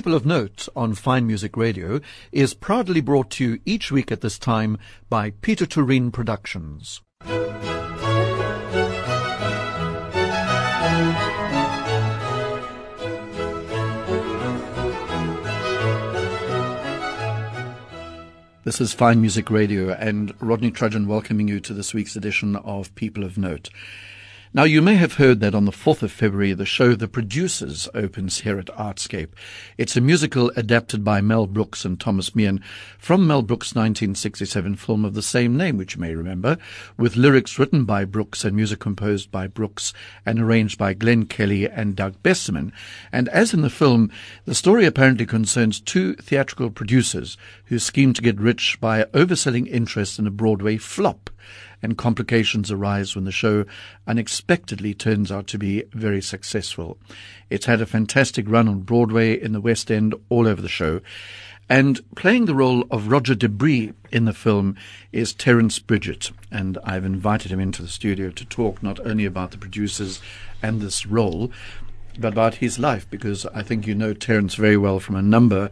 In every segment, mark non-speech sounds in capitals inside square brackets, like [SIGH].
People of Note on Fine Music Radio is proudly brought to you each week at this time by Peter Toerien Productions. This is Fine Music Radio and Rodney Trudgeon welcoming you to this week's edition of People of Note. Now, you may have heard that on the 4th of February, the show The Producers opens here at Artscape. It's a musical adapted by Mel Brooks and Thomas Meehan from Mel Brooks' 1967 film of the same name, which you may remember, with lyrics written by Brooks and music composed by Brooks and arranged by Glenn Kelly and Doug Besserman. And as in the film, the story apparently concerns two theatrical producers who scheme to get rich by overselling interest in a Broadway flop and complications arise when the show unexpectedly turns out to be very successful. It's had a fantastic run on Broadway, in the West End, all over the show. And playing the role of Roger De Bris in the film is Terence Bridgett. And I've invited him into the studio to talk not only about the producers and this role, but about his life, because I think you know Terence very well from a number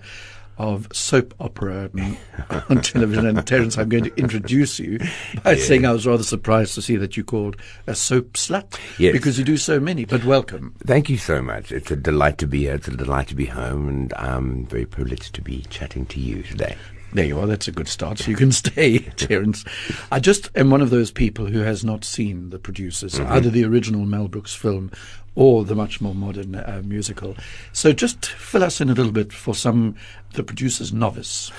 of soap opera [LAUGHS] on television. And Terence, I'm going to introduce you by yeah. saying I was rather surprised to see that you called a soap slut yes. because you do so many. But welcome. Thank you so much. It's a delight to be here. It's a delight to be home, and I'm very privileged to be chatting to you today. There you are. That's a good start. So you can [LAUGHS] stay, Terence. I just am one of those people who has not seen the producers, mm-hmm. either the original Mel Brooks film or the much more modern uh, musical. So just fill us in a little bit for some the producers novice.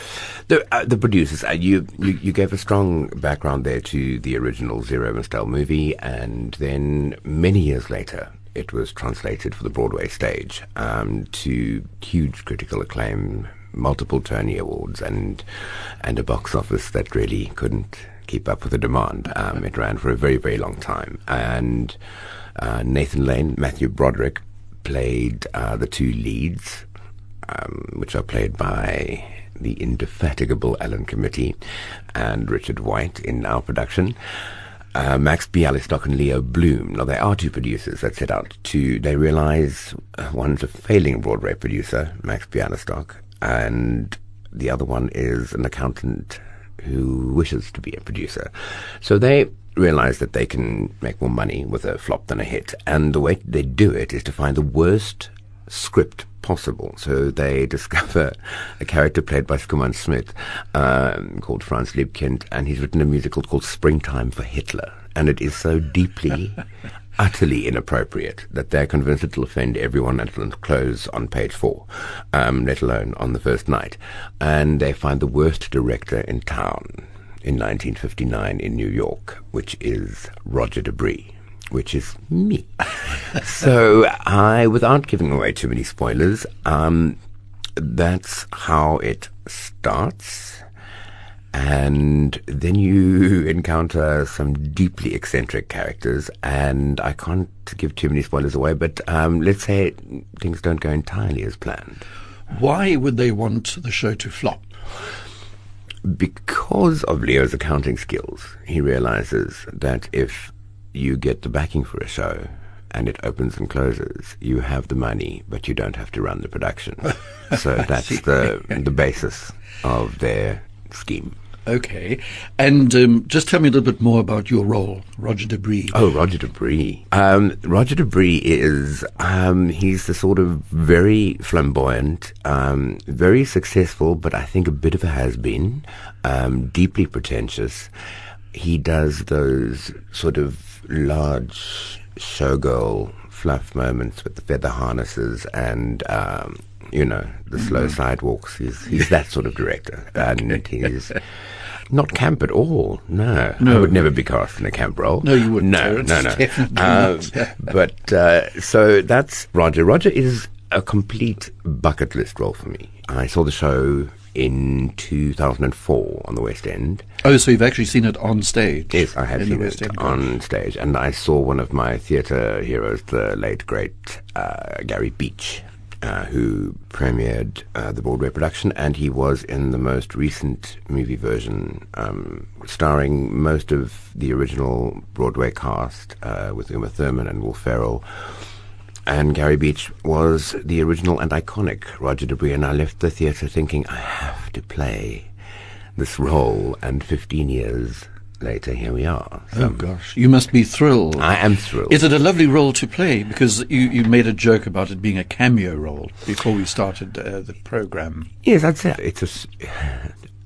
The uh, the producers, uh, you, you, you gave a strong background there to the original Zero Mostel movie, and then many years later. It was translated for the Broadway stage um, to huge critical acclaim, multiple Tony Awards, and and a box office that really couldn't keep up with the demand. Um, it ran for a very, very long time. And uh, Nathan Lane, Matthew Broderick played uh, the two leads, um, which are played by the indefatigable Alan Committie and Richard White in our production. Uh, Max Bialystock and Leo Bloom. Now, they are two producers that set out to, they realize uh, one's a failing Broadway producer, Max Bialystock, and the other one is an accountant who wishes to be a producer. So they realize that they can make more money with a flop than a hit. And the way they do it is to find the worst script possible. So they [LAUGHS] discover a character played by Schoeman Smith um, called Franz Liebkind, and he's written a musical called Springtime for Hitler. And it is so deeply, utterly inappropriate that they're convinced it'll offend everyone and it'll close on page four, um, let alone on the first night. And they find the worst director in town in 1959 in New York, which is Roger De Bris, which is me. [LAUGHS] so I, without giving away too many spoilers, um, that's how it starts. And then you encounter some deeply eccentric characters, and I can't give too many spoilers away, but um, let's say things don't go entirely as planned. Why would they want the show to flop? because of Leo's accounting skills, he realizes that if you get the backing for a show and it opens and closes, you have the money, but you don't have to run the production. [LAUGHS] so that's the [LAUGHS] the basis of their scheme. Okay. And um, just tell me a little bit more about your role, Roger De Bris. Oh, Roger De Bris. Um, Roger De Bris is, um, he's the sort of very flamboyant, um, very successful, but I think a bit of a has-been, um, deeply pretentious. He does those sort of large showgirl fluff moments with the feather harnesses and um, you know, the mm-hmm. slow sidewalks. He's he's that sort of director, and he's not camp at all. No, no, I would never be cast in a camp role. No, you wouldn't. No, no, no. [LAUGHS] Uh, but uh, so that's Roger. Roger is a complete bucket list role for me. I saw the show in 2004 on the West End. Oh, so you've actually seen it on stage? Yes, I have seen it on stage. And I saw one of my theatre heroes, the late, great uh, Gary Beach, uh, who premiered uh, the Broadway production, and he was in the most recent movie version, um, starring most of the original Broadway cast uh, with Uma Thurman and Will Ferrell. and Gary Beach was the original and iconic Roger De Bris, and I left the theatre thinking, I have to play this role, and 15 years later, here we are. So oh gosh, you must be thrilled. I am thrilled. Is it a lovely role to play? Because you, you made a joke about it being a cameo role before we started uh, the program. Yes, I'd say it's a,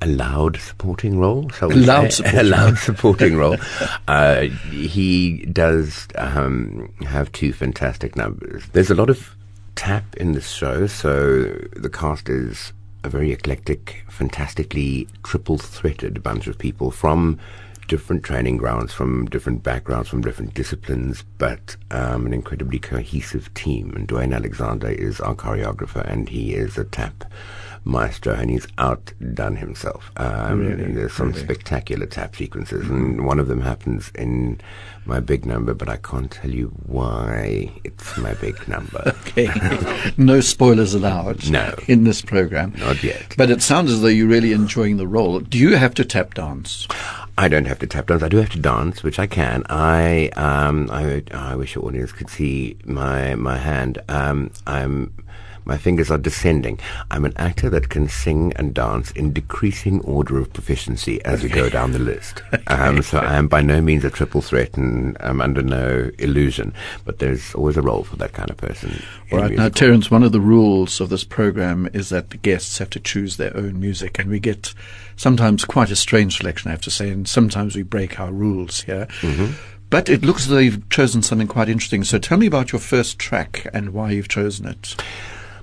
a loud supporting role. So a loud [LAUGHS] supporting, a loud supporting role. [LAUGHS] Uh, he does um, have two fantastic numbers. There's a lot of tap in this show, so the cast is a very eclectic, fantastically triple threaded bunch of people from different training grounds, from different backgrounds, from different disciplines, but um, an incredibly cohesive team. And Dwayne Alexander is our choreographer, and he is a tap maestro, and he's outdone himself. Um, really? There's some really? spectacular tap sequences, mm-hmm. and one of them happens in my big number, but I can't tell you why it's my big number. [LAUGHS] okay. [LAUGHS] no spoilers allowed no. in this program. Not yet. But it sounds as though you're really enjoying the role. Do you have to tap dance? I don't have to tap dance. I do have to dance, which I can. I um I I wish your audience could see my my hand. Um I'm my fingers are descending. I'm an actor that can sing and dance in decreasing order of proficiency as okay. we go down the list. [LAUGHS] okay. um, so I am by no means a triple threat and I'm under no illusion, but there's always a role for that kind of person. All right. Now, Terence, one of the rules of this program is that the guests have to choose their own music, and we get sometimes quite a strange selection, I have to say, and sometimes we break our rules here. Mm-hmm. But it looks as though you've chosen something quite interesting. So tell me about your first track and why you've chosen it.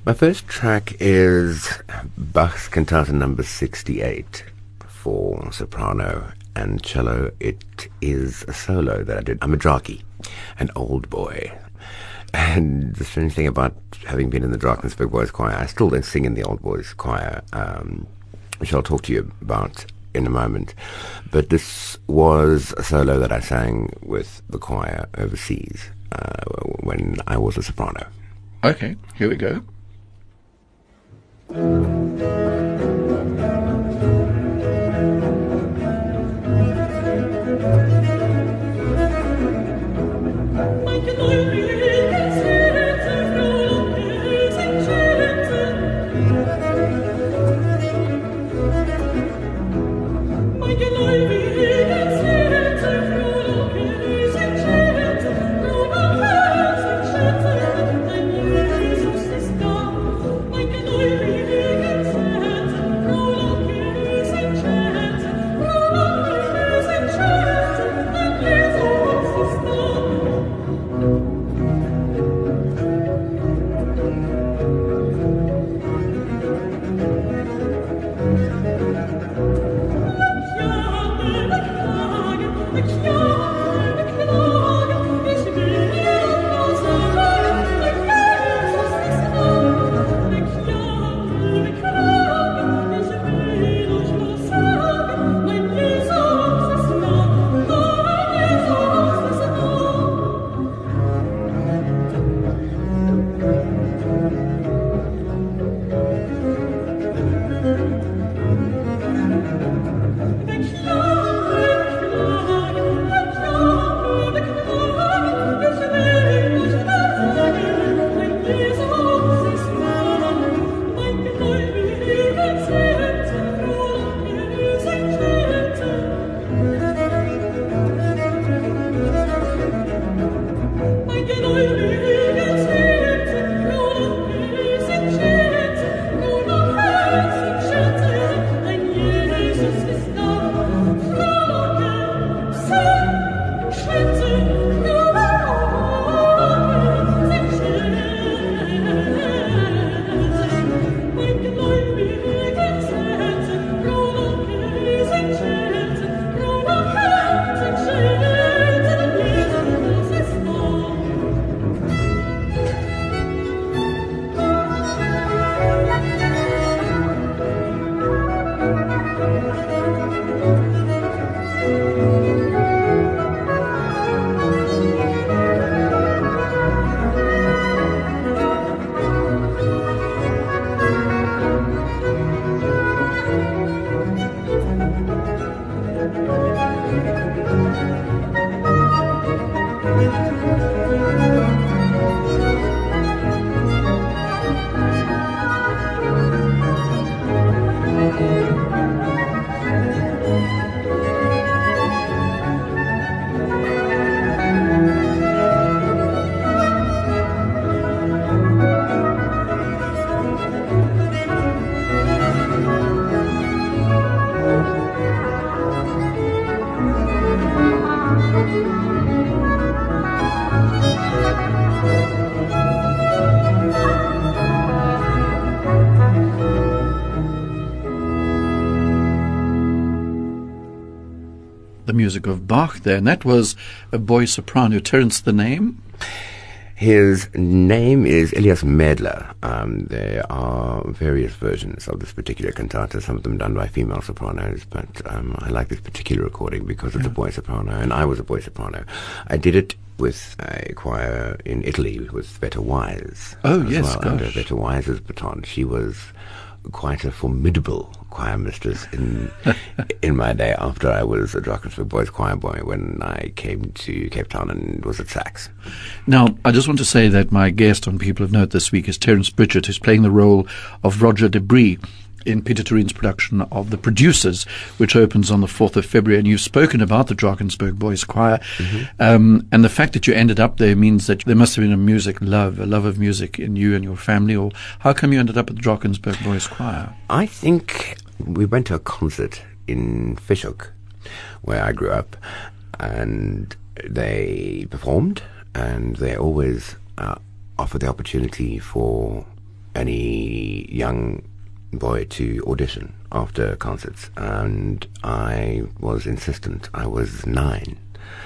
My first track is Bach's Cantata number 68 for soprano and cello. It is a solo that I did. I'm a jockey, an old boy. And the strange thing about having been in the Drakensberg Boys Choir, I still don't sing in the Old Boys Choir, um, which I'll talk to you about in a moment. But this was a solo that I sang with the choir overseas uh, when I was a soprano. Okay, here we go. thank you music of Bach there, and that was a boy soprano. Terence, the name? His name is Elias Medler. Um, there are various versions of this particular cantata, some of them done by female sopranos, but um, I like this particular recording because it's yeah. a boy soprano, and I was a boy soprano. I did it with a choir in Italy with Veta Wise. Oh, yes, well, gosh. Under Veta Wise's baton. She was quite a formidable choir mistress in [LAUGHS] in my day after I was a Drakensberg Boys choir boy when I came to Cape Town and was at SACS. Now, I just want to say that my guest on People of Note this week is Terence Bridgett, who's playing the role of Roger de Bris in Peter Toerien's production of The Producers, which opens on the 4th of February. And you've spoken about the Drakensberg Boys Choir. Mm-hmm. Um, and the fact that you ended up there means that there must have been a music love, a love of music in you and your family. Or how come you ended up at the Drakensberg Boys Choir? I think we went to a concert in Fish Hoek, where I grew up, and they performed, and they always uh, offer the opportunity for any young boy to audition after concerts, and I was insistent. I was nine,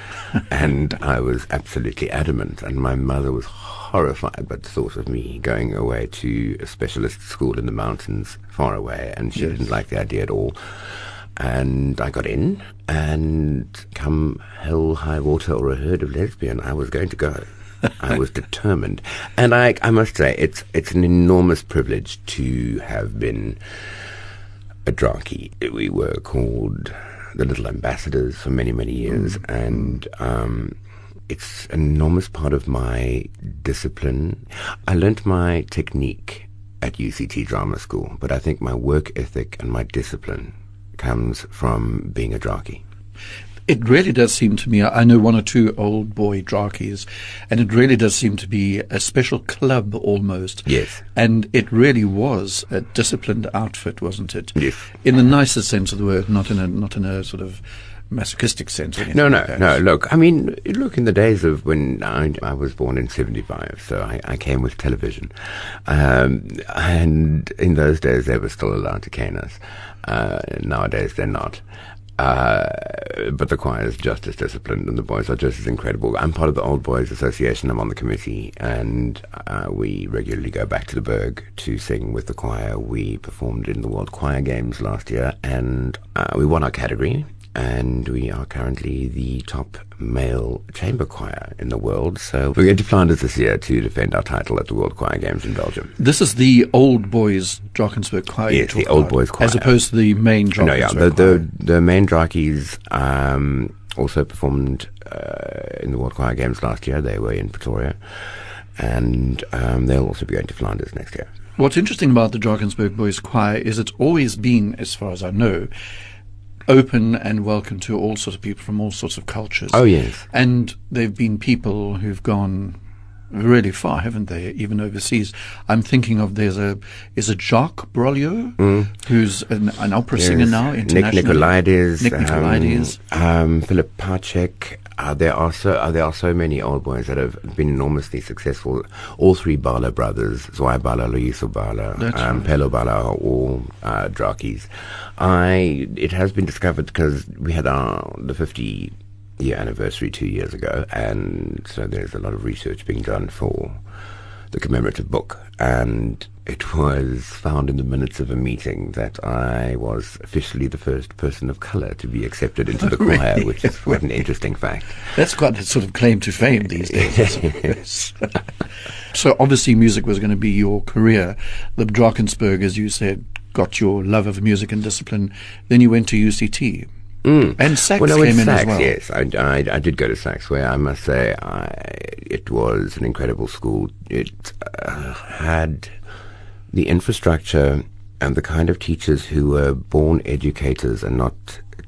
[LAUGHS] and I was absolutely adamant, and my mother was horrified by the thought of me going away to a specialist school in the mountains far away, and she yes. didn't like the idea at all. And I got in, and come hell, high water, or a herd of lesbian, I was going to go. [LAUGHS] I was determined, and I, I must say, it's it's an enormous privilege to have been a draki. We were called the Little Ambassadors for many many years, mm. and um, it's an enormous part of my discipline. I learnt my technique at UCT Drama School, but I think my work ethic and my discipline comes from being a draki. It really does seem to me, I know one or two old boy drakies, and it really does seem to be a special club almost. Yes. And it really was a disciplined outfit, wasn't it? Yes. In the nicest sense of the word, not in a, not in a sort of masochistic sense. no, no, like no. Look, I mean, look, in the days of when I, I was born in 75, so I, I came with television. Um, and in those days, they were still allowed to cane us. Uh, nowadays, they're not. Uh, but the choir is just as disciplined and the boys are just as incredible. I'm part of the Old Boys Association. I'm on the committee and uh, we regularly go back to the Berg to sing with the choir. We performed in the World Choir Games last year and uh, we won our category and we are currently the top male chamber choir in the world. So we're going to Flanders this year to defend our title at the World Choir Games in Belgium. This is the old boys Drakensberg choir. Yes, the old boys choir, as opposed to the main Drakensberg. No, yeah, the the, the main Drakis um, also performed uh, in the World Choir Games last year. They were in Pretoria, and um, they'll also be going to Flanders next year. What's interesting about the Drakensberg Boys Choir is it's always been, as far as I know, open and welcome to all sorts of people from all sorts of cultures. Oh, yes. And there have been people who've gone really far, haven't they? Even overseas. I'm thinking of there's a is a Jacques Imbrailo mm. who's an, an opera yes. singer now internationally. Nick Nicolaides, Nick Nicolaides, um, um, Philip Pacek. Uh, there are so uh, there are so many old boys that have been enormously successful. All three Bala brothers, Zwai Bala, Loyiso Bala, um, right. Phelo Bala, are all uh, Drakis. I it has been discovered because we had our the 50 year anniversary two years ago, and so there's a lot of research being done for the commemorative book, and it was found in the minutes of a meeting that I was officially the first person of colour to be accepted into the [LAUGHS] choir, really? which is quite an interesting fact. That's quite a sort of claim to fame these days. [LAUGHS] [LAUGHS] so obviously music was going to be your career. The Drakensberg, as you said, got your love of music and discipline. Then you went to UCT. Mm. And SACS well, no, came in SACS, as well. Yes, I, I, I, did go to SACS, where I must say I, it was an incredible school. It uh, had the infrastructure and the kind of teachers who were born educators and not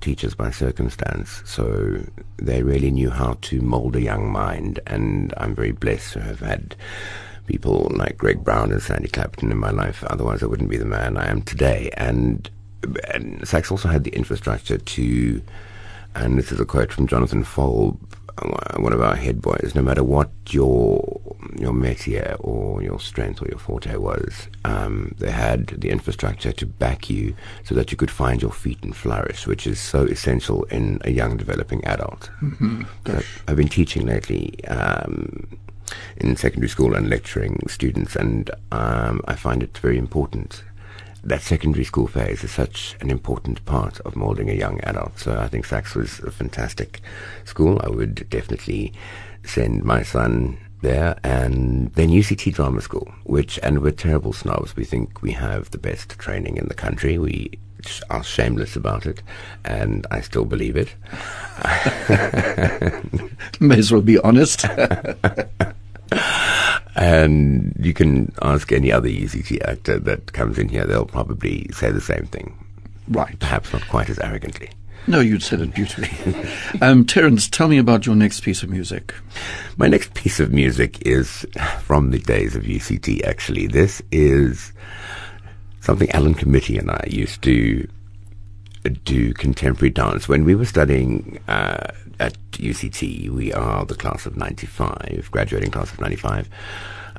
teachers by circumstance. So they really knew how to mold a young mind, and I'm very blessed to have had people like Greg Brown and Sandy Clapton in my life. Otherwise, I wouldn't be the man I am today. And and SACS also had the infrastructure to, and this is a quote from Jonathan Folb, one of our head boys, no matter what your your métier or your strength or your forte was, um, they had the infrastructure to back you so that you could find your feet and flourish, which is so essential in a young developing adult. Mm-hmm. So I've been teaching lately. Um, in secondary school and lecturing students, and um, I find it very important that secondary school phase is such an important part of molding a young adult. So I think SACS was a fantastic school. I would definitely send my son there. And then UCT Drama School, which, and we're terrible snobs. We think we have the best training in the country. We are shameless about it, and I still believe it. [LAUGHS] May as well be honest. [LAUGHS] And you can ask any other UCT actor that comes in here, they'll probably say the same thing. Right. Perhaps not quite as arrogantly. No, you'd said it beautifully. [LAUGHS] um, Terence, tell me about your next piece of music. My next piece of music is from the days of UCT, actually. This is something Alan Committie and I used to do contemporary dance. When we were studying uh, at UCT, we are the class of 95, graduating class of 95.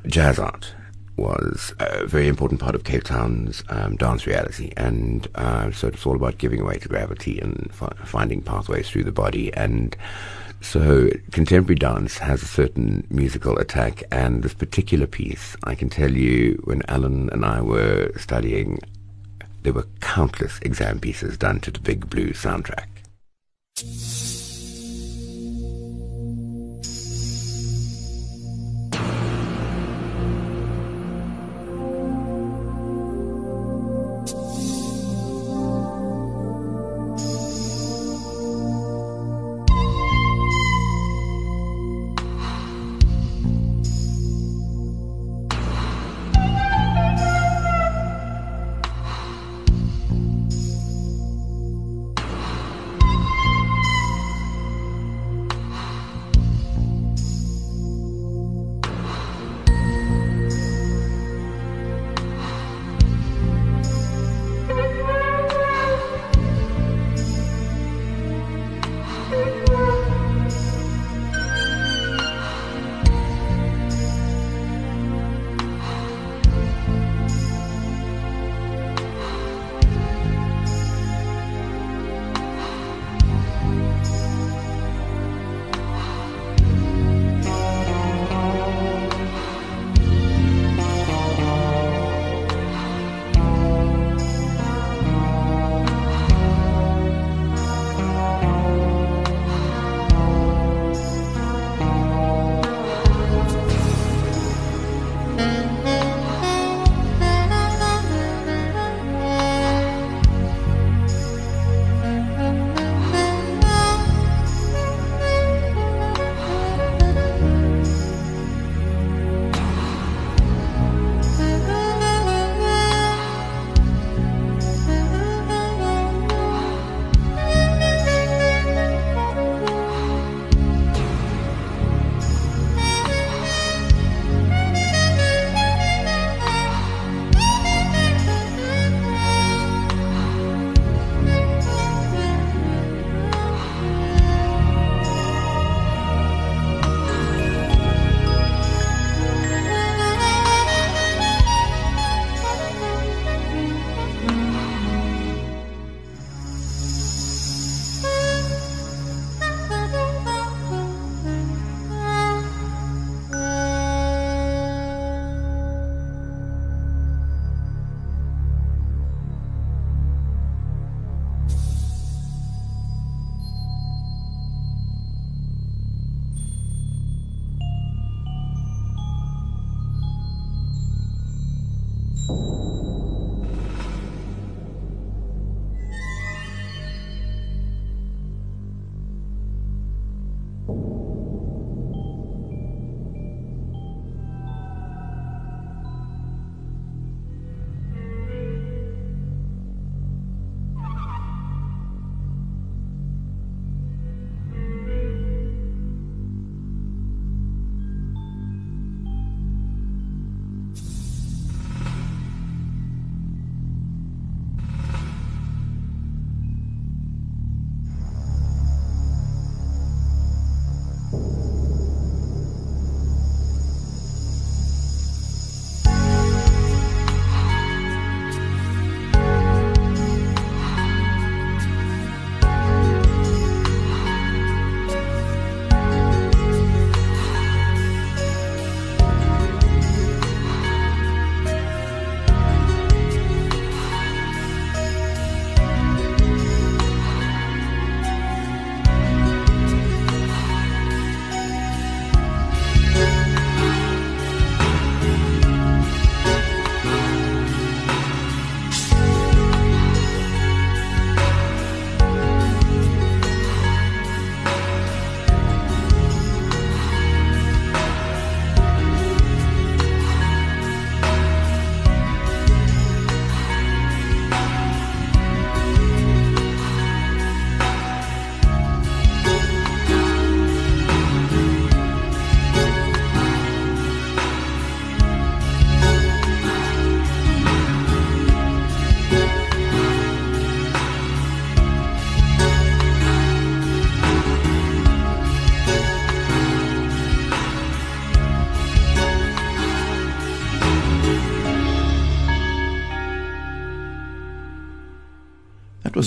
Jazzart was a very important part of Cape Town's um, dance reality, and uh, so it's all about giving way to gravity and fi- finding pathways through the body. And so contemporary dance has a certain musical attack, and this particular piece, I can tell you, when Alan and I were studying, there were countless exam pieces done to the Big Blue soundtrack.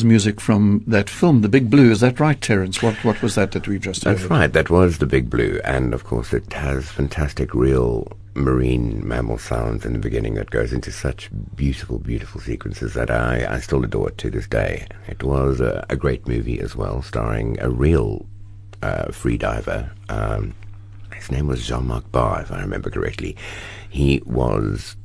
Was music from that film, The Big Blue. Is that right, Terence? What what was that that we just That's heard? right. That was the Big Blue, and of course, it has fantastic real marine mammal sounds in the beginning that goes into such beautiful, beautiful sequences that I, I still adore it to this day. It was a, a great movie as well, starring a real uh, freediver. Um, his name was Jean-Marc Barr, if I remember correctly. He was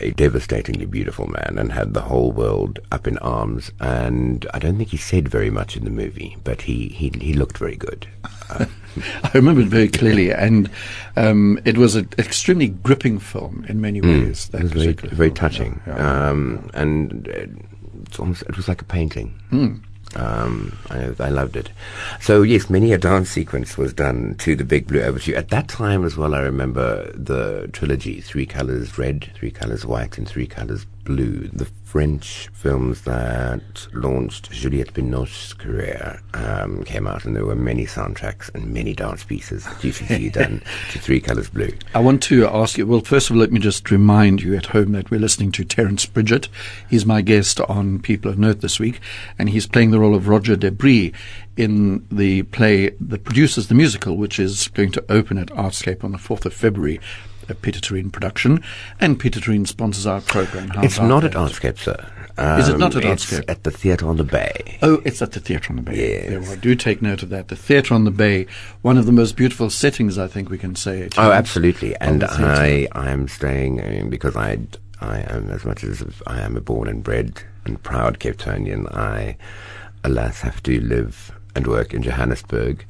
a devastatingly beautiful man and had the whole world up in arms. And I don't think he said very much in the movie, but he, he, he looked very good. Uh, [LAUGHS] I remember it very clearly, and um, it was an extremely gripping film in many ways. Mm, it was very, very touching, yeah, yeah. Um, and it's almost it was like a painting. Mm. Um, I, I, loved it. So yes, many a dance sequence was done to the Big Blue Overture. At that time as well, I remember the trilogy: three colors red, three colors white, and three colors blue. The French films that launched Juliette Binoche's career um, came out, and there were many soundtracks and many dance pieces that you can see done [LAUGHS] to Three Colors Blue. I want to ask you. Well, first of all, let me just remind you at home that we're listening to Terence Bridgett. He's my guest on People of Note this week, and he's playing the role of Roger de Bris in the play that produces the musical, which is going to open at Artscape on the fourth of February Peter Toerien production, and Peter Toerien sponsors our program. It's not at Artscape, sir. Um, Is it not at Artscape? at the Theatre on the Bay. Oh, it's at the Theatre on the Bay. Yes. There, well, do take note of that. The Theatre on the Bay, one of the most beautiful settings, I think we can say. Oh, absolutely. And I, I am staying I mean, because I, I am as much as I am a born and bred and proud Cape Townian. I, alas, have to live and work in Johannesburg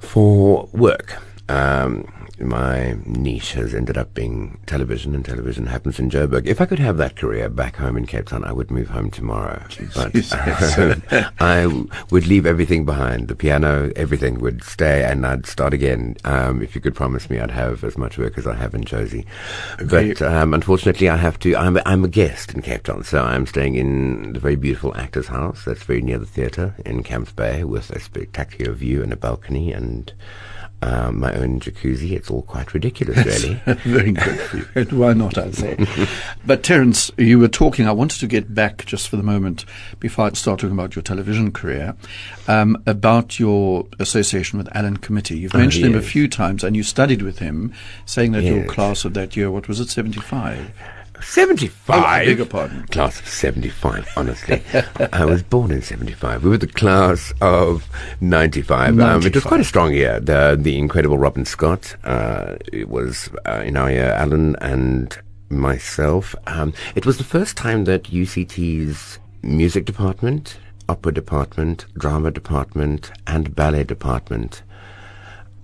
for work. Um, my niche has ended up being television, and television happens in Joburg. If I could have that career back home in Cape Town, I would move home tomorrow. [LAUGHS] But [LAUGHS] I would leave everything behind. The piano, everything would stay, and I'd start again. Um, if you could promise me, I'd have as much work as I have in. Okay. But um, unfortunately, I have to. I'm, I'm a guest in Cape Town, so I'm staying in the very beautiful Actors House that's very near the theatre in Camps Bay, with a spectacular view and a balcony and um, my own jacuzzi. It's all quite ridiculous, really. [LAUGHS] Very good. [LAUGHS] Why not, I'd say. but Terence, you were talking, I wanted to get back just for the moment, before I start talking about your television career, um, about your association with Alan Committie. You've mentioned oh, yes. him a few times, and you studied with him, saying that yes. your class of that year, what was it, 75? 75? Oh, I beg your pardon. Class of 75, honestly. I was born in 75. We were the class of 95. 95. Um, it was quite a strong year. The, the incredible Robin Scott, uh, it was uh, in our year, Alan and myself. Um, it was the first time that UCT's music department, opera department, drama department, and ballet department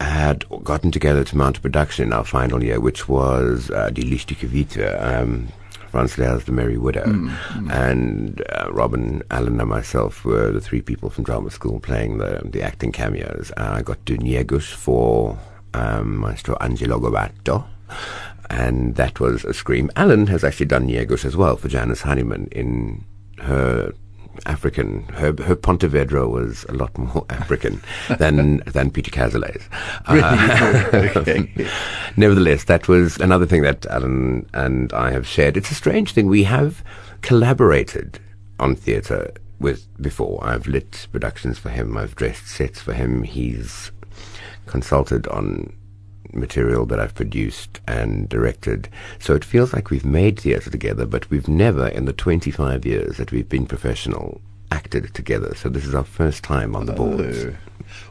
had gotten together to mount a production in our final year, which was uh, Die lustige Witwe, um, Franz Lehár's The Merry Widow. Mm, mm. And uh, Robin, Alan, and myself were the three people from drama school playing the, the acting cameos. Uh, I got to Njegus for um, Maestro Angelo Gobbato. And that was a scream. Alan has actually done Njegus as well for Janice Honeyman in her African. Her, her Pontevedra was a lot more [LAUGHS] African than than Peter Cazalet's. [LAUGHS] Uh, [LAUGHS] nevertheless, that was another thing that Alan and I have shared. It's a strange thing. We have collaborated on theatre with before. I've lit productions for him. I've dressed sets for him. He's consulted on material that I've produced and directed. So it feels like we've made theatre together, but we've never, in the 25 years that we've been professional, acted together. So this is our first time on the boards. Uh,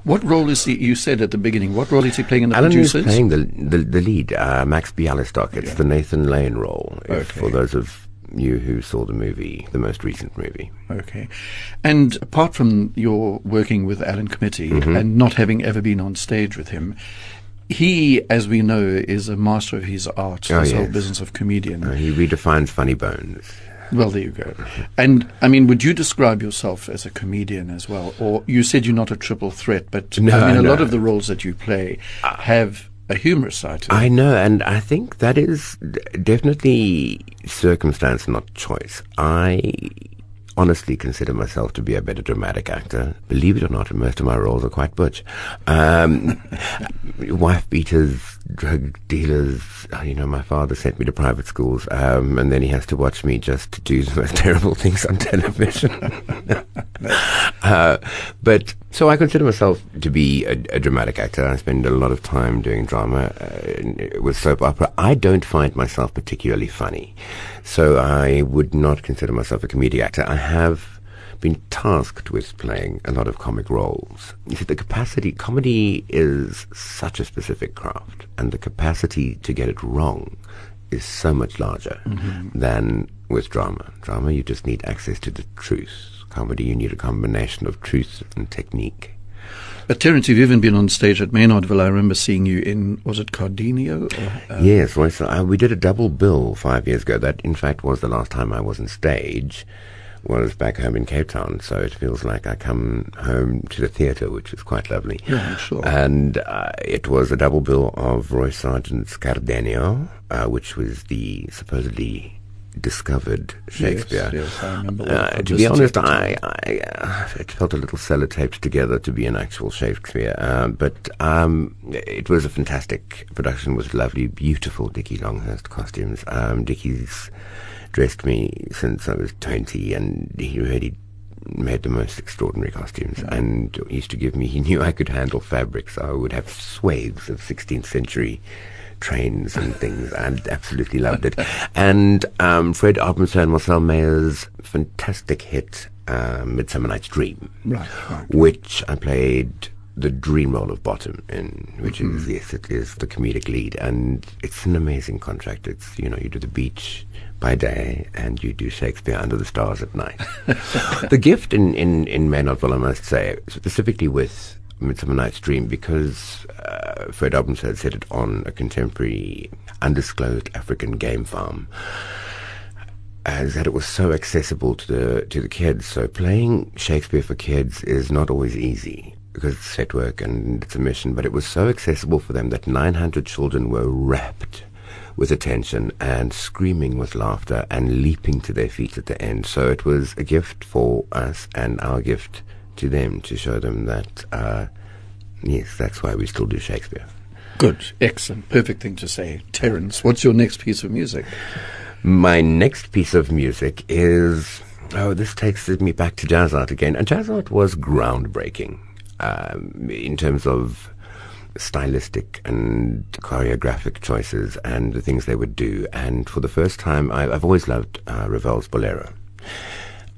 what role is he? You said at the beginning. What role is he playing in the Alan producers? is playing the the, the lead, uh, Max Bialystock. It's yeah. the Nathan Lane role. Okay. For those of you who saw the movie, the most recent movie. Okay. And apart from your working with Alan Committie mm-hmm. and not having ever been on stage with him, he, as we know, is a master of his art, oh, this yes. whole business of comedian. Uh, he redefines funny bones. Well, there you go. And I mean, would you describe yourself as a comedian as well, or you said you're not a triple threat? But no, I mean, a no. lot of the roles that you play have a humorous side to them. I know, and I think that is definitely circumstance, not choice. I honestly consider myself to be a better dramatic actor. Believe it or not, most of my roles are quite butch. Um, [LAUGHS] wife beaters, drug dealers. uh, You know, my father sent me to private schools, um, and then he has to watch me just do [LAUGHS] the most terrible things on television. [LAUGHS] uh, but so I consider myself to be a, a dramatic actor. I spend a lot of time doing drama uh, with soap opera. I don't find myself particularly funny, so I would not consider myself a comedic actor. I have been tasked with playing a lot of comic roles. You see, the capacity, comedy is such a specific craft, and the capacity to get it wrong is so much larger than with drama. Drama, you just need access to the truth. Comedy, you need a combination of truth and technique. But Terence, you've even been on stage at Maynardville. I remember seeing you in, was it Cardenio? Or, uh, Yes, well, so, uh, we did a double bill five years ago. That, in fact, was the last time I was on stage. Was back home in Cape Town, so it feels like I come home to the theatre, which is quite lovely. Yeah, I'm sure. And uh, it was a double bill of Roy Sargeant's Cardenio, uh, which was the supposedly discovered Shakespeare. Yes, yes, I remember. Uh, to be honest, I, I uh, it felt a little sellotaped together to be an actual Shakespeare, um, but um, it was a fantastic production with lovely, beautiful Dickie Longhurst costumes. Um, Dickie's dressed me since I was twenty, and he really made the most extraordinary costumes and used to give me he knew I could handle fabric so I would have swathes of 16th century trains and things and absolutely loved it and um, Fred Arbuthnot and Marcel Meyer's fantastic hit uh, Midsummer Night's Dream Right, right. which I played the dream role of Bottom in, which is yes, it is the comedic lead, and it's an amazing contract. It's you know you do the beach by day and you do Shakespeare under the stars at night. [LAUGHS] the gift in in in Maynardville, I must say, specifically with Midsummer Night's Dream, because uh, Fred Arbuthnot had set it on a contemporary, undisclosed African game farm as that it was so accessible to the to the kids. So playing Shakespeare for kids is not always easy because it's set work and it's a mission. But it was so accessible for them that 900 children were wrapped with attention and screaming with laughter and leaping to their feet at the end. So it was a gift for us and our gift to them to show them that uh, yes, that's why we still do Shakespeare. Good, excellent, perfect thing to say. Terence, what's your next piece of music? My next piece of music is oh, this takes me back to Jazzart again. And jazz art was groundbreaking um, in terms of stylistic and choreographic choices and the things they would do. And for the first time, I, I've always loved uh, Ravel's Bolero,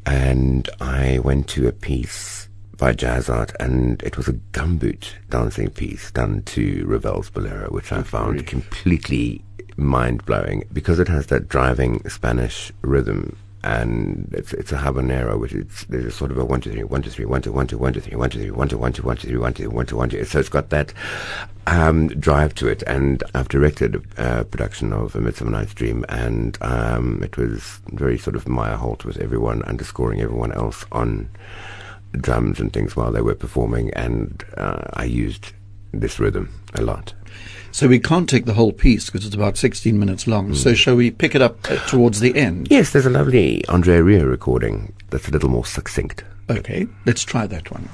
and I went to a piece by Jazzart, and it was a gumboot dancing piece done to Ravel's Bolero, which I found completely mind blowing because it has that driving Spanish rhythm. And it's it's a habanera, which is there's a sort of a one two three one two three one two one two one two three one two three one two one two one two three one two one two one two. So it's got that um, drive to it. And I've directed a uh, production of A Midsummer Night's Dream, and um, it was very sort of Maya Holt with everyone underscoring everyone else on drums and things while they were performing, and uh, I used this rhythm a lot. So we can't take the whole piece because it's about 16 minutes long. So shall we pick it up uh, towards the end? Yes, there's a lovely Andre Rieu recording that's a little more succinct. Okay, let's try that one.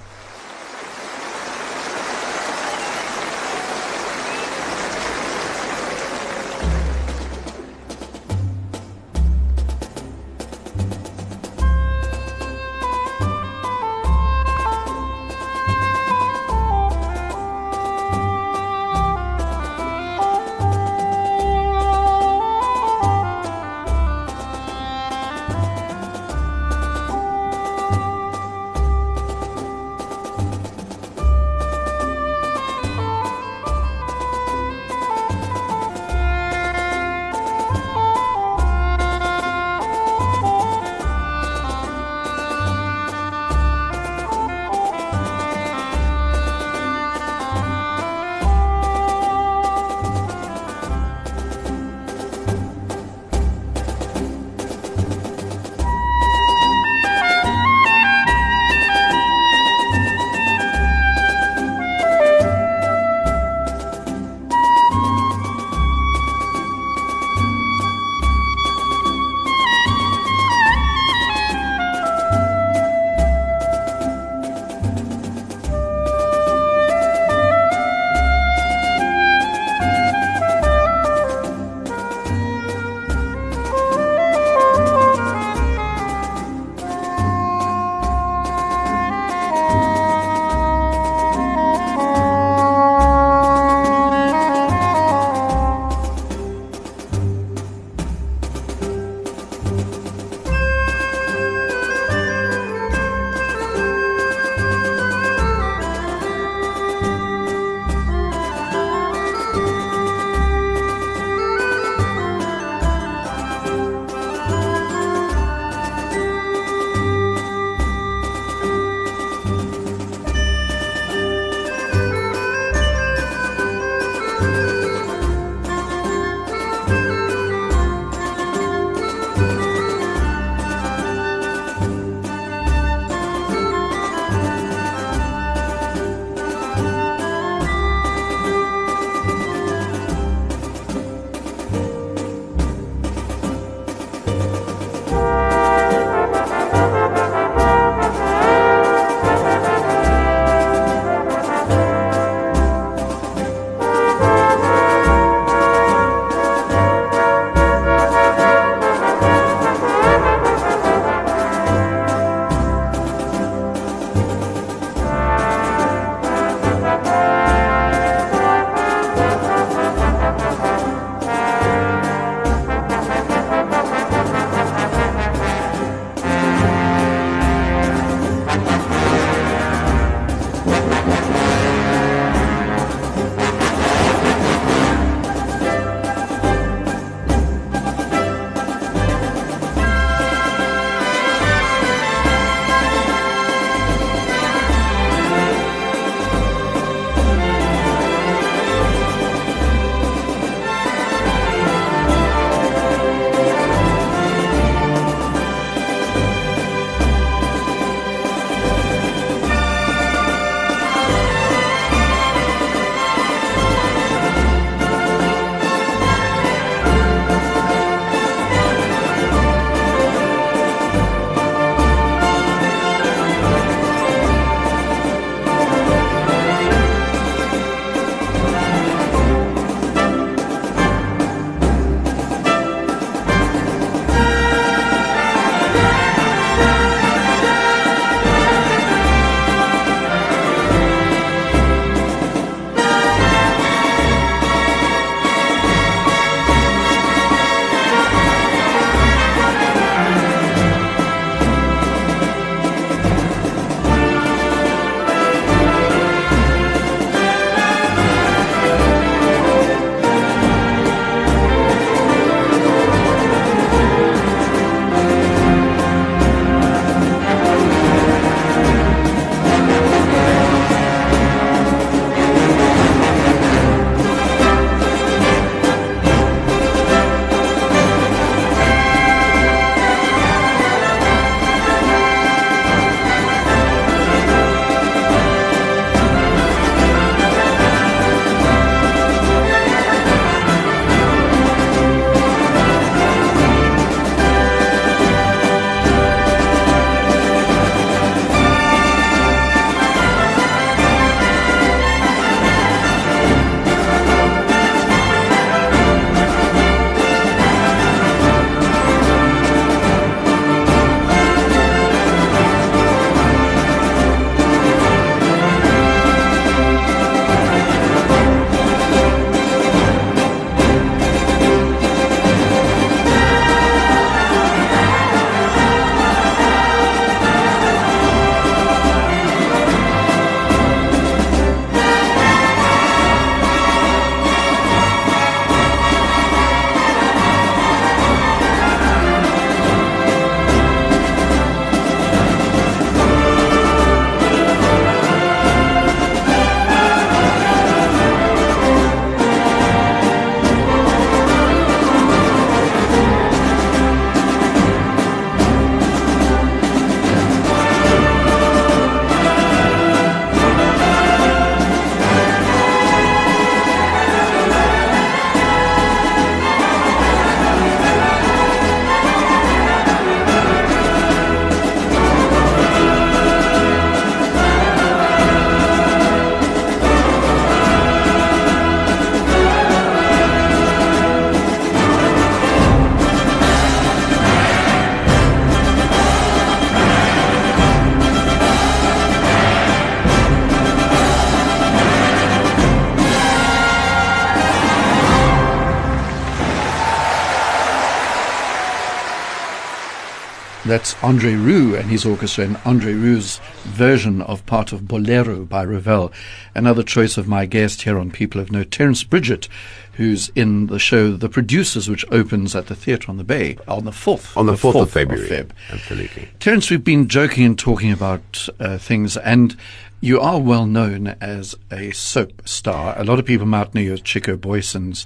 That's Andre Rieu and his orchestra and Andre Rieu's version of part of Bolero by Ravel. Another choice of my guest here on People of Note, Terence Bridgett, who's in the show The Producers, which opens at the Theatre on the Bay on the 4th. On the, the 4th, 4th of February. Feb. Absolutely. Terence, we've been joking and talking about uh, things, and you are well known as a soap star. A lot of people might know you as Chico Boyson's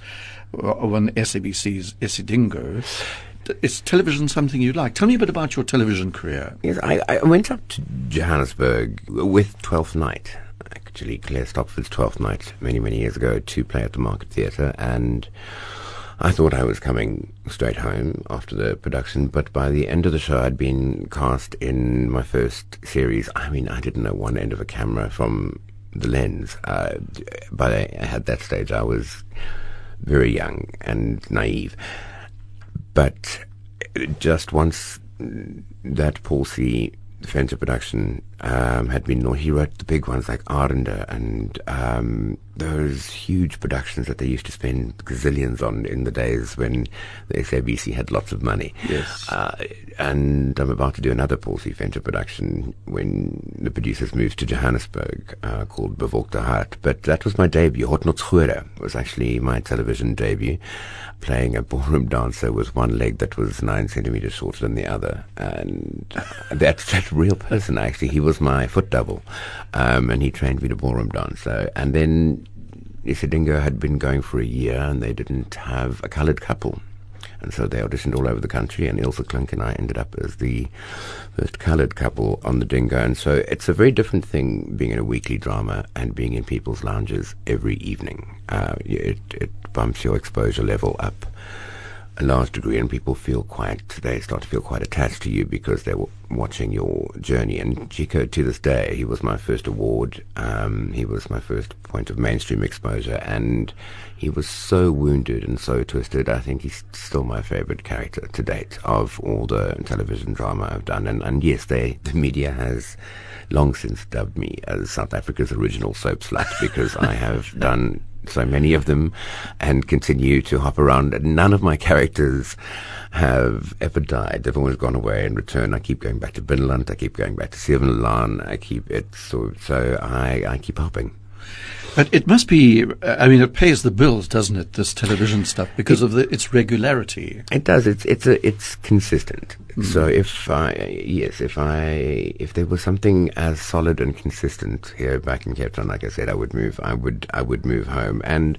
uh, on SABC's Isidingo. Is television something you like? Tell me a bit about your television career. Yes, I, I went up to Johannesburg with Twelfth Night, actually Claire Stopford's Twelfth Night, many many years ago, to play at the Market Theatre, and I thought I was coming straight home after the production, but by the end of the show, I'd been cast in my first series. I mean, I didn't know one end of a camera from the lens. Uh, but at that stage, I was very young and naive. But just once that Paul C. Venter production um, had been, he wrote the big ones like Arende and um, those huge productions that they used to spend gazillions on in the days when the SABC had lots of money. Yes. Uh, and I'm about to do another Paul C. Venter production when the producers moved to Johannesburg uh, called Bewolkte Hart. But that was my debut. Hotnotsgoud was actually my television debut, playing a ballroom dancer with one leg that was nine centimeters shorter than the other. And [LAUGHS] that's that real person, actually. He was my foot double. Um, and he trained me to ballroom dance. So, and then Isidingo had been going for a year and they didn't have a coloured couple. And so they auditioned all over the country, and Ilse Klink and I ended up as the first coloured couple on the Dingo. And so it's a very different thing being in a weekly drama and being in people's lounges every evening. Uh, it, it bumps your exposure level up a large degree, and people feel quite, they start to feel quite attached to you because they're watching your journey. And Chico, to this day, he was my first award. Um, he was my first point of mainstream exposure, and he was so wounded and so twisted. I think he's still my favorite character to date of all the television drama I've done. And, and yes, they, the media has long since dubbed me as South Africa's original soap slut because I have done so many of them and continue to hop around. And none of my characters have ever died. Always gone away and returned. I keep going back to Binneland. I keep going back to Sevenland. I keep it so, so I, I keep hopping. But it must be, uh, I mean, it pays the bills, doesn't it, this television stuff, because it, of the, its regularity? It does. It's, it's, a, it's consistent. Mm. So if I, yes, if I, if there was something as solid and consistent here back in Cape Town, like I said, I would move, I would, I would move home. And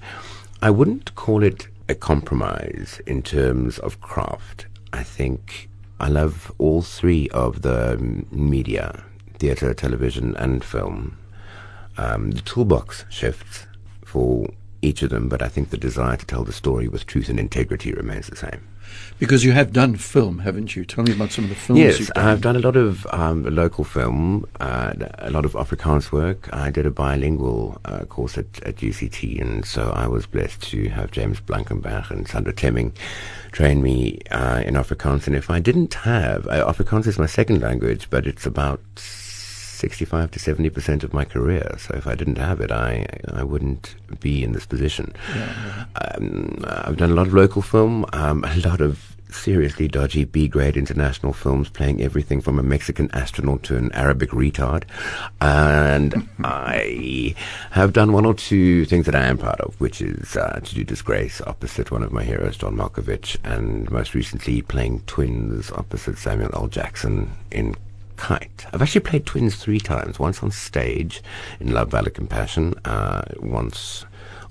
I wouldn't call it a compromise in terms of craft. I think I love all three of the um, media, theatre, television, and film um, the toolbox shifts for each of them, but I think the desire to tell the story with truth and integrity remains the same. Because you have done film, haven't you? Tell me about some of the films yes, you've done. I've done a lot of um, local film, uh, a lot of Afrikaans work. I did a bilingual uh, course at, at UCT, and so I was blessed to have James Blankenberg and Sandra Temmingh train me uh, in Afrikaans. And if I didn't have, uh, Afrikaans is my second language, but it's about 65 to 70 percent of my career. So if I didn't have it, I I wouldn't be in this position. Yeah, yeah. Um, I've done a lot of local film, um, a lot of seriously dodgy B-grade international films playing everything from a Mexican astronaut to an Arabic retard. And [LAUGHS] I have done one or two things that I am proud of, which is uh, to do Disgrace opposite one of my heroes, John Malkovich, and most recently playing twins opposite Samuel L. Jackson in kite. I've actually played twins three times. Once on stage in Love, Valor, Compassion, uh, once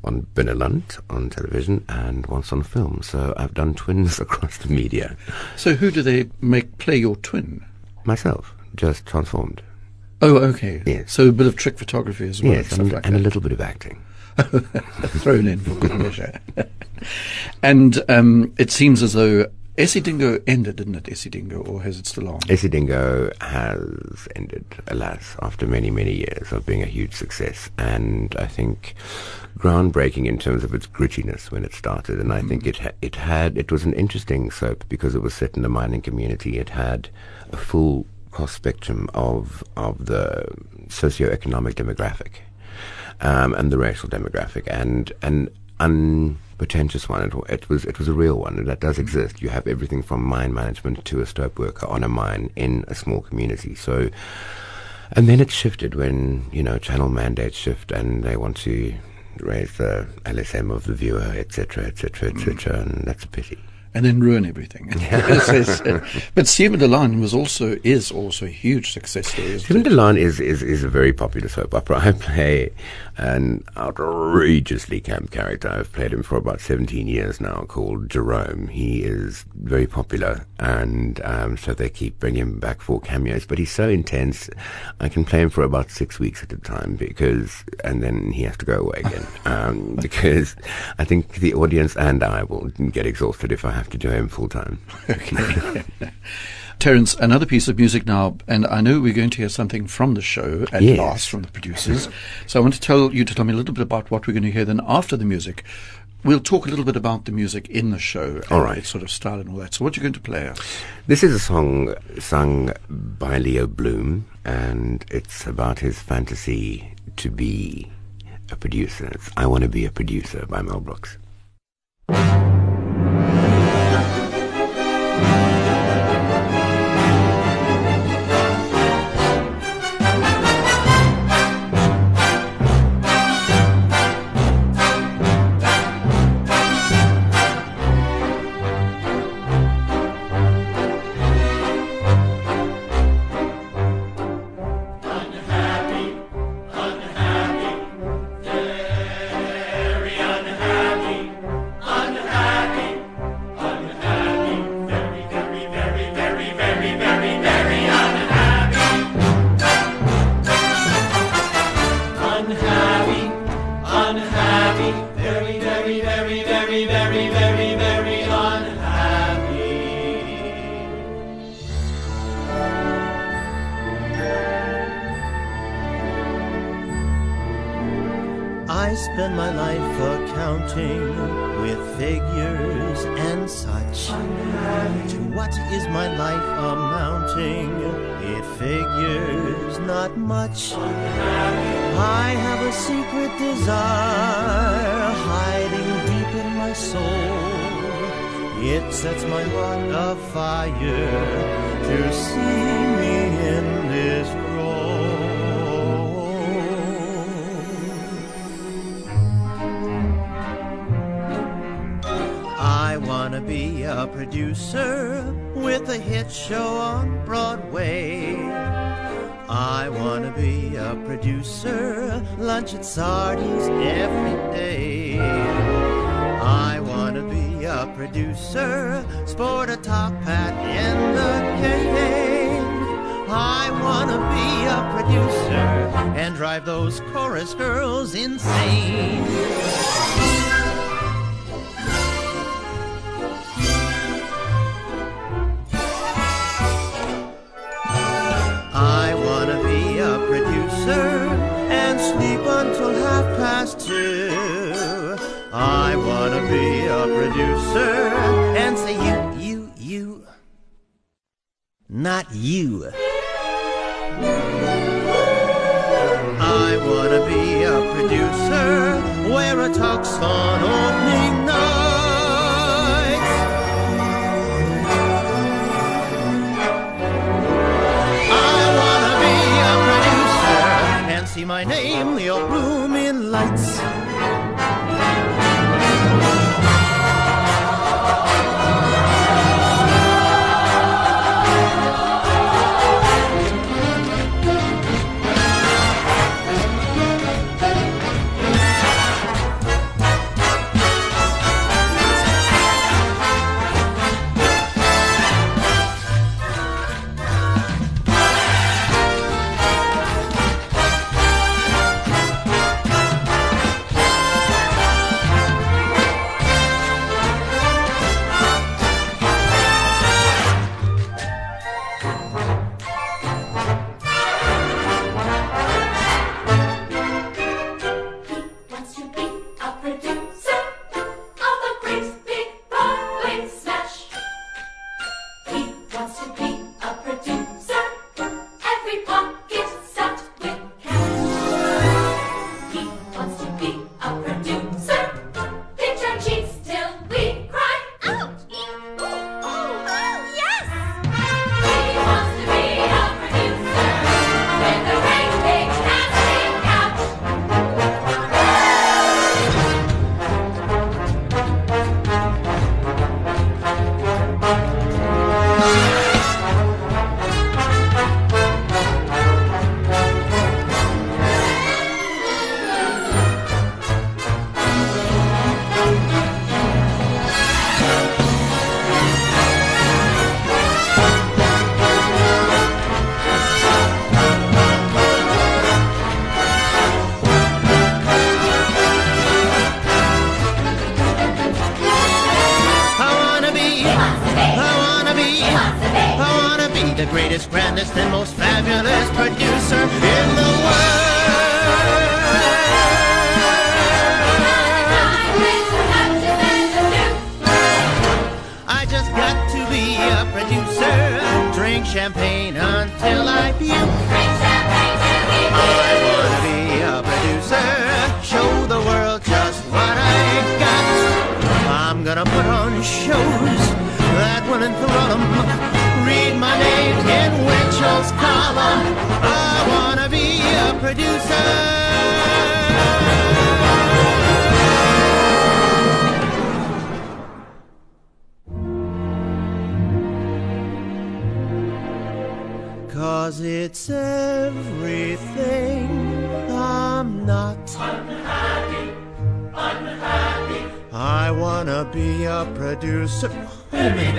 on Binneland on television, and once on film. So I've done twins [LAUGHS] across the media. So who do they make play your twin? Myself, just transformed. Oh, okay. Yes. So a bit of trick photography as well. Yes, and, like and a little bit of acting. [LAUGHS] Thrown in for good measure. [LAUGHS] and um, it seems as though Isidingo ended, didn't it, Isidingo, or has it still on? Isidingo has ended, alas, after many, many years of being a huge success. And I think groundbreaking in terms of its grittiness when it started. And I mm. think it, ha- it had, it was an interesting soap because it was set in a mining community. It had a full cross spectrum of, of the socio-economic demographic um, and the racial demographic. And, and un- pretentious one. It, it, was it was a real one, and that does mm-hmm. exist. You have everything from mine management to a stope worker on a mine in a small community. So, and then it shifted when you know channel mandates shift, and they want to raise the LSM of the viewer, etc., etc., etc., and that's a pity and then ruin everything. [LAUGHS] [LAUGHS] but 7de Laan was also is also a huge success story. 7de Laan is, is is a very popular soap opera. I play an outrageously camp character. I've played him for about 17 years now, called Jerome. He is very popular, and um, so they keep bringing him back for cameos. But he's so intense, I can play him for about six weeks at a time because, and then he has to go away again [LAUGHS] um, because I think the audience and I will get exhausted if I have to do him full time. [LAUGHS] Okay. [LAUGHS] Terence, another piece of music now, and I know we're going to hear something from the show at yes. last from the producers. so I want to tell you to tell me a little bit about what we're going to hear. Then after the music, we'll talk a little bit about the music in the show, all right, sort of style and all that. So what are you going to play us? This is a song sung by Leo Bloom, and it's about his fantasy to be a producer. It's I Want to Be a Producer by Mel Brooks. I wanna be a producer, lunch at Sardi's every day. I wanna be a producer, sport a top hat in the cane. I wanna be a producer and drive those chorus girls insane. Producer and say you, you, you, not you. I wanna be a producer, wear a tux on opening nights. I wanna be a producer and see my name, Leo Bloom Cause it's everything I'm not. Unhappy, unhappy. I wanna be a producer. Wait a minute.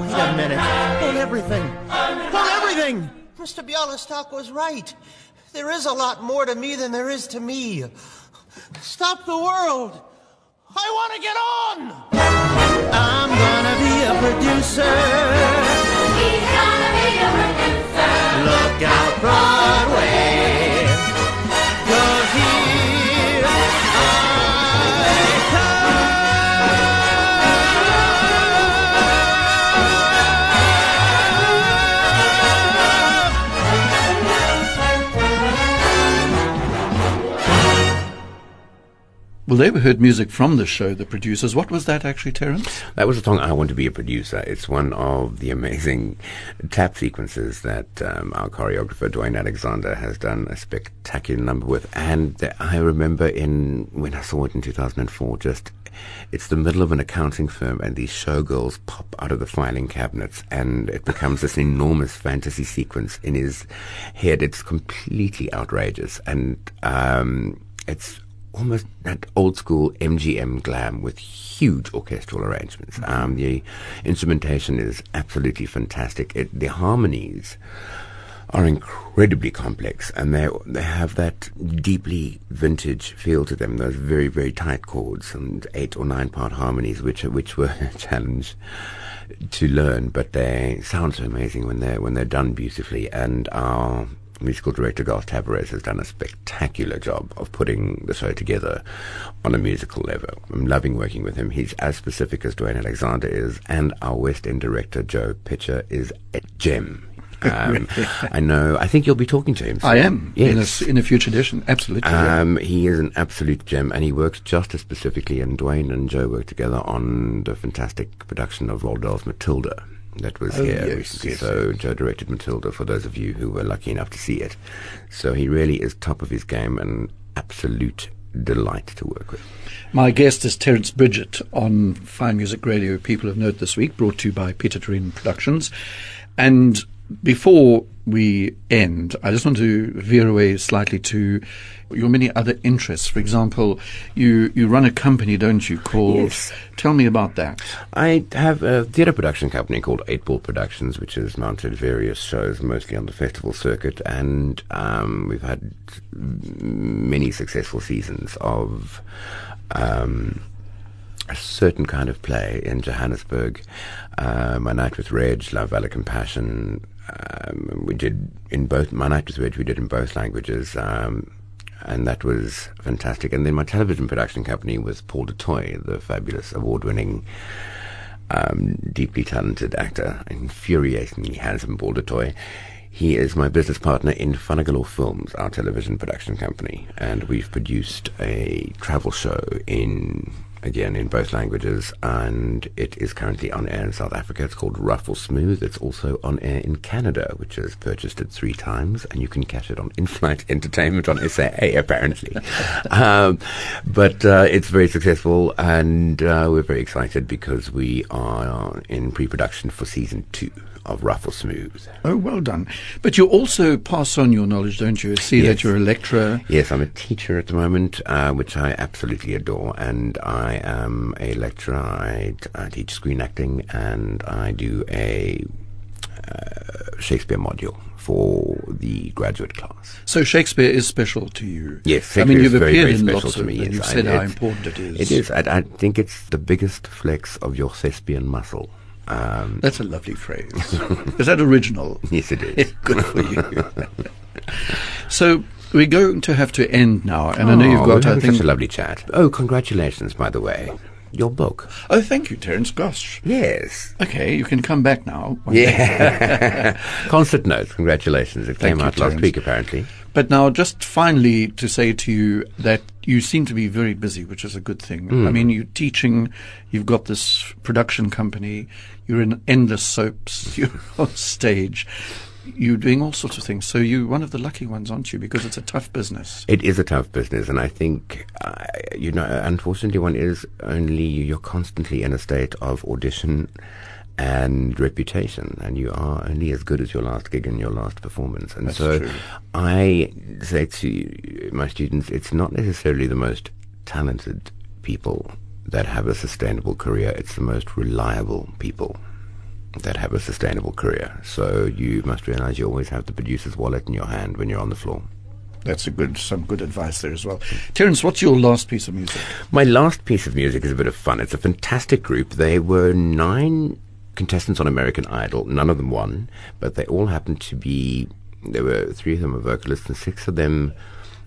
Wait a minute. Hold everything. Hold everything. Mr. Bialystok was right. There is a lot more to me than there is to me. Stop the world. I want to get on. I'm gonna be a producer. Look out, Broadway. Well, they heard music from the show, the producers. What was that actually, Terence? That was the song I Want to Be a Producer. It's one of the amazing tap sequences that um, our choreographer Duane Alexander has done a spectacular number with. And I remember in when I saw it in 2004, just it's the middle of an accounting firm and these showgirls pop out of the filing cabinets and it becomes this enormous fantasy sequence in his head. It's completely outrageous and um, it's almost that old school MGM glam with huge orchestral arrangements. Um, the instrumentation is absolutely fantastic. It, the harmonies are incredibly complex and they they have that deeply vintage feel to them. Those very very tight chords and eight or nine part harmonies, which are, which were [LAUGHS] a challenge to learn, but they sound so amazing when they're when they're done beautifully. And our musical director Garth Tavares has done a spectacular job of putting the show together on a musical level. I'm loving working with him. He's as specific as Duane Alexander is, and our West End director Joe Pitcher is a gem. Um, [LAUGHS] I know. I think you'll be talking to him. Soon. I am Yes. in a, in a future edition. Absolutely. yeah. Um, he is an absolute gem, and he works just as specifically. And Duane and Joe work together on the fantastic production of Roald Dahl's Matilda that was Oh, here yes, yes, so Joe directed Matilda for those of you who were lucky enough to see it. So he really is top of his game and absolute delight to work with. My guest is Terence Bridgett on Fine Music Radio, People of Note this week, brought to you by Peter Toerien Productions. And before we end, I just want to veer away slightly to your many other interests. For example, you, you run a company, don't you, called... Yes. Tell me about that. I have a theatre production company called Eight Ball Productions, which has mounted various shows, mostly on the festival circuit, and um, we've had many successful seasons of um, a certain kind of play in Johannesburg. Uh, My Night with Reg, Love, Valor, Compassion. Um, we did in both My Night Reg. We did in both languages. Um, and that was fantastic. And then my television production company was Paul du Toit, the fabulous award-winning, um, deeply talented actor, infuriatingly handsome Paul du Toit. He is my business partner in Funagalo Films, our television production company, and we've produced a travel show in again in both languages, and it is currently on air in South Africa. It's called Ruffle Smooth. It's also on air in Canada, which has purchased it three times, and you can catch it on [LAUGHS] In-Flight Entertainment on SAA apparently. [LAUGHS] um, but uh, it's very successful, and uh, we're very excited because we are in pre-production for season two of Ruffle Smooth. Oh, well done. But you also pass on your knowledge, don't you? See that Yes. you're a lecturer. Yes, I'm a teacher at the moment, uh, which I absolutely adore, and I am a lecturer. I, I teach screen acting, and I do a uh, Shakespeare module for the graduate class. So Shakespeare is special to you. Yes, I mean you've is very, appeared very in special lots to of, me. and yes. you've I- said how important it is. It is. I, I think it's the biggest flex of your thespian muscle Um, That's a lovely phrase. is that original? [LAUGHS] yes, it is. Good for you. [LAUGHS] so we're going to have to end now, and I know you've Oh, got. we're I think. such a lovely chat. Oh, congratulations, by the way. Your book. oh, thank you, Terence. Gosh. Yes. Okay, you can come back now. Yeah. [LAUGHS] Concert note. Congratulations. It Thank came you, out last week, apparently. But now, just finally, to say to you that you seem to be very busy, which is a good thing. Hmm. I mean, you're teaching, you've got this production company, you're in endless soaps, [LAUGHS] you're on stage, you're doing all sorts of things. So you're one of the lucky ones, aren't you? Because it's a tough business. It is a tough business, and I think, uh, you know, unfortunately, one is only you're constantly in a state of audition and reputation, and you are only as good as your last gig and your last performance. And That's so, true. I say to my students, it's not necessarily the most talented people that have a sustainable career; it's the most reliable people that have a sustainable career. So you must realize you always have the producer's wallet in your hand when you're on the floor. That's a good, some good advice there as well. Terence, what's your last piece of music? My last piece of music is a bit of fun. It's a fantastic group. They were nine contestants on American Idol. None of them won, but they all happened to be. There were three of them were vocalists, and six of them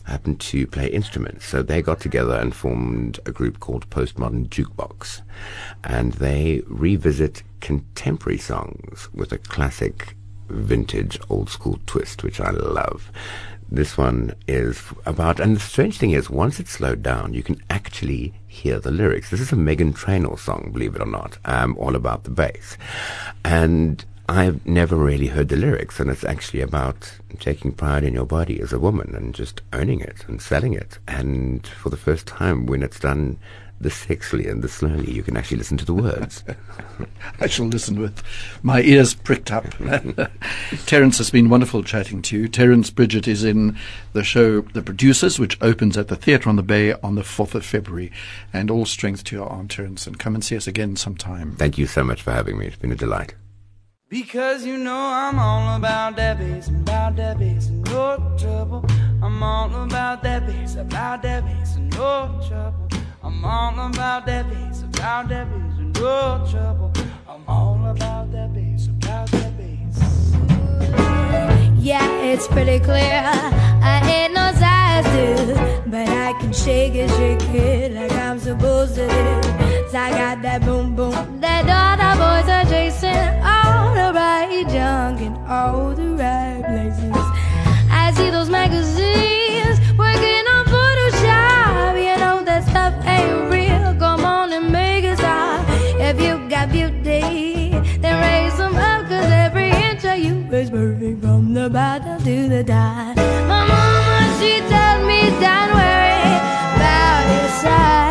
happened to play instruments. So they got together and formed a group called Postmodern Jukebox, and they revisit contemporary songs with a classic vintage old school twist, which I love. This one is about, and the strange thing is, once it's slowed down, you can actually hear the lyrics. This is a Meghan Trainor song, believe it or not, um, all about the bass. And I've never really heard the lyrics, and it's actually about taking pride in your body as a woman and just owning it and selling it. And for the first time, when it's done this sexily and this slowly, you can actually listen to the words. [LAUGHS] I shall listen with my ears pricked up. [LAUGHS] Terence has been wonderful chatting to you. Terence Bridgett is in the show The Producers, which opens at the Theatre on the Bay on the 4th of February. And all strength to your aunt, Terence, and come and see us again sometime. Thank you so much for having me. It's been a delight. Because you know I'm all about that bass, about that bass, and no trouble. I'm all about that bass, about that bass, and no trouble. I'm all about that bass, about that bass, and no trouble. I'm all about that bass, about that bass. Yeah, it's pretty clear. I ain't no size two, but I can shake it, shake it like I'm supposed to do. 'Cause I got that boom boom that all the boys are chasing, all the right junk in all the right places. I see those magazines every you is perfect from the bottom to the top. My mama, she told me, don't worry about your size.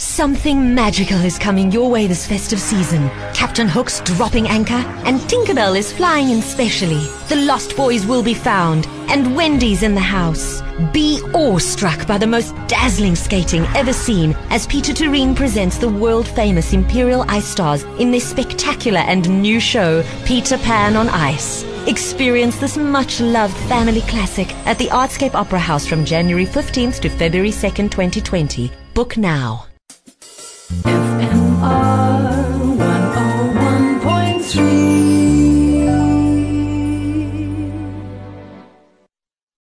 Something magical is coming your way this festive season. Captain Hook's dropping anchor, and Tinkerbell is flying in specially. The Lost Boys will be found, and Wendy's in the house. Be awestruck by the most dazzling skating ever seen as Peter Toerien presents the world famous Imperial Ice Stars in their spectacular and new show, Peter Pan on Ice. Experience this much loved family classic at the Artscape Opera House from January 15th to February 2nd, 2020. Book now. FMR.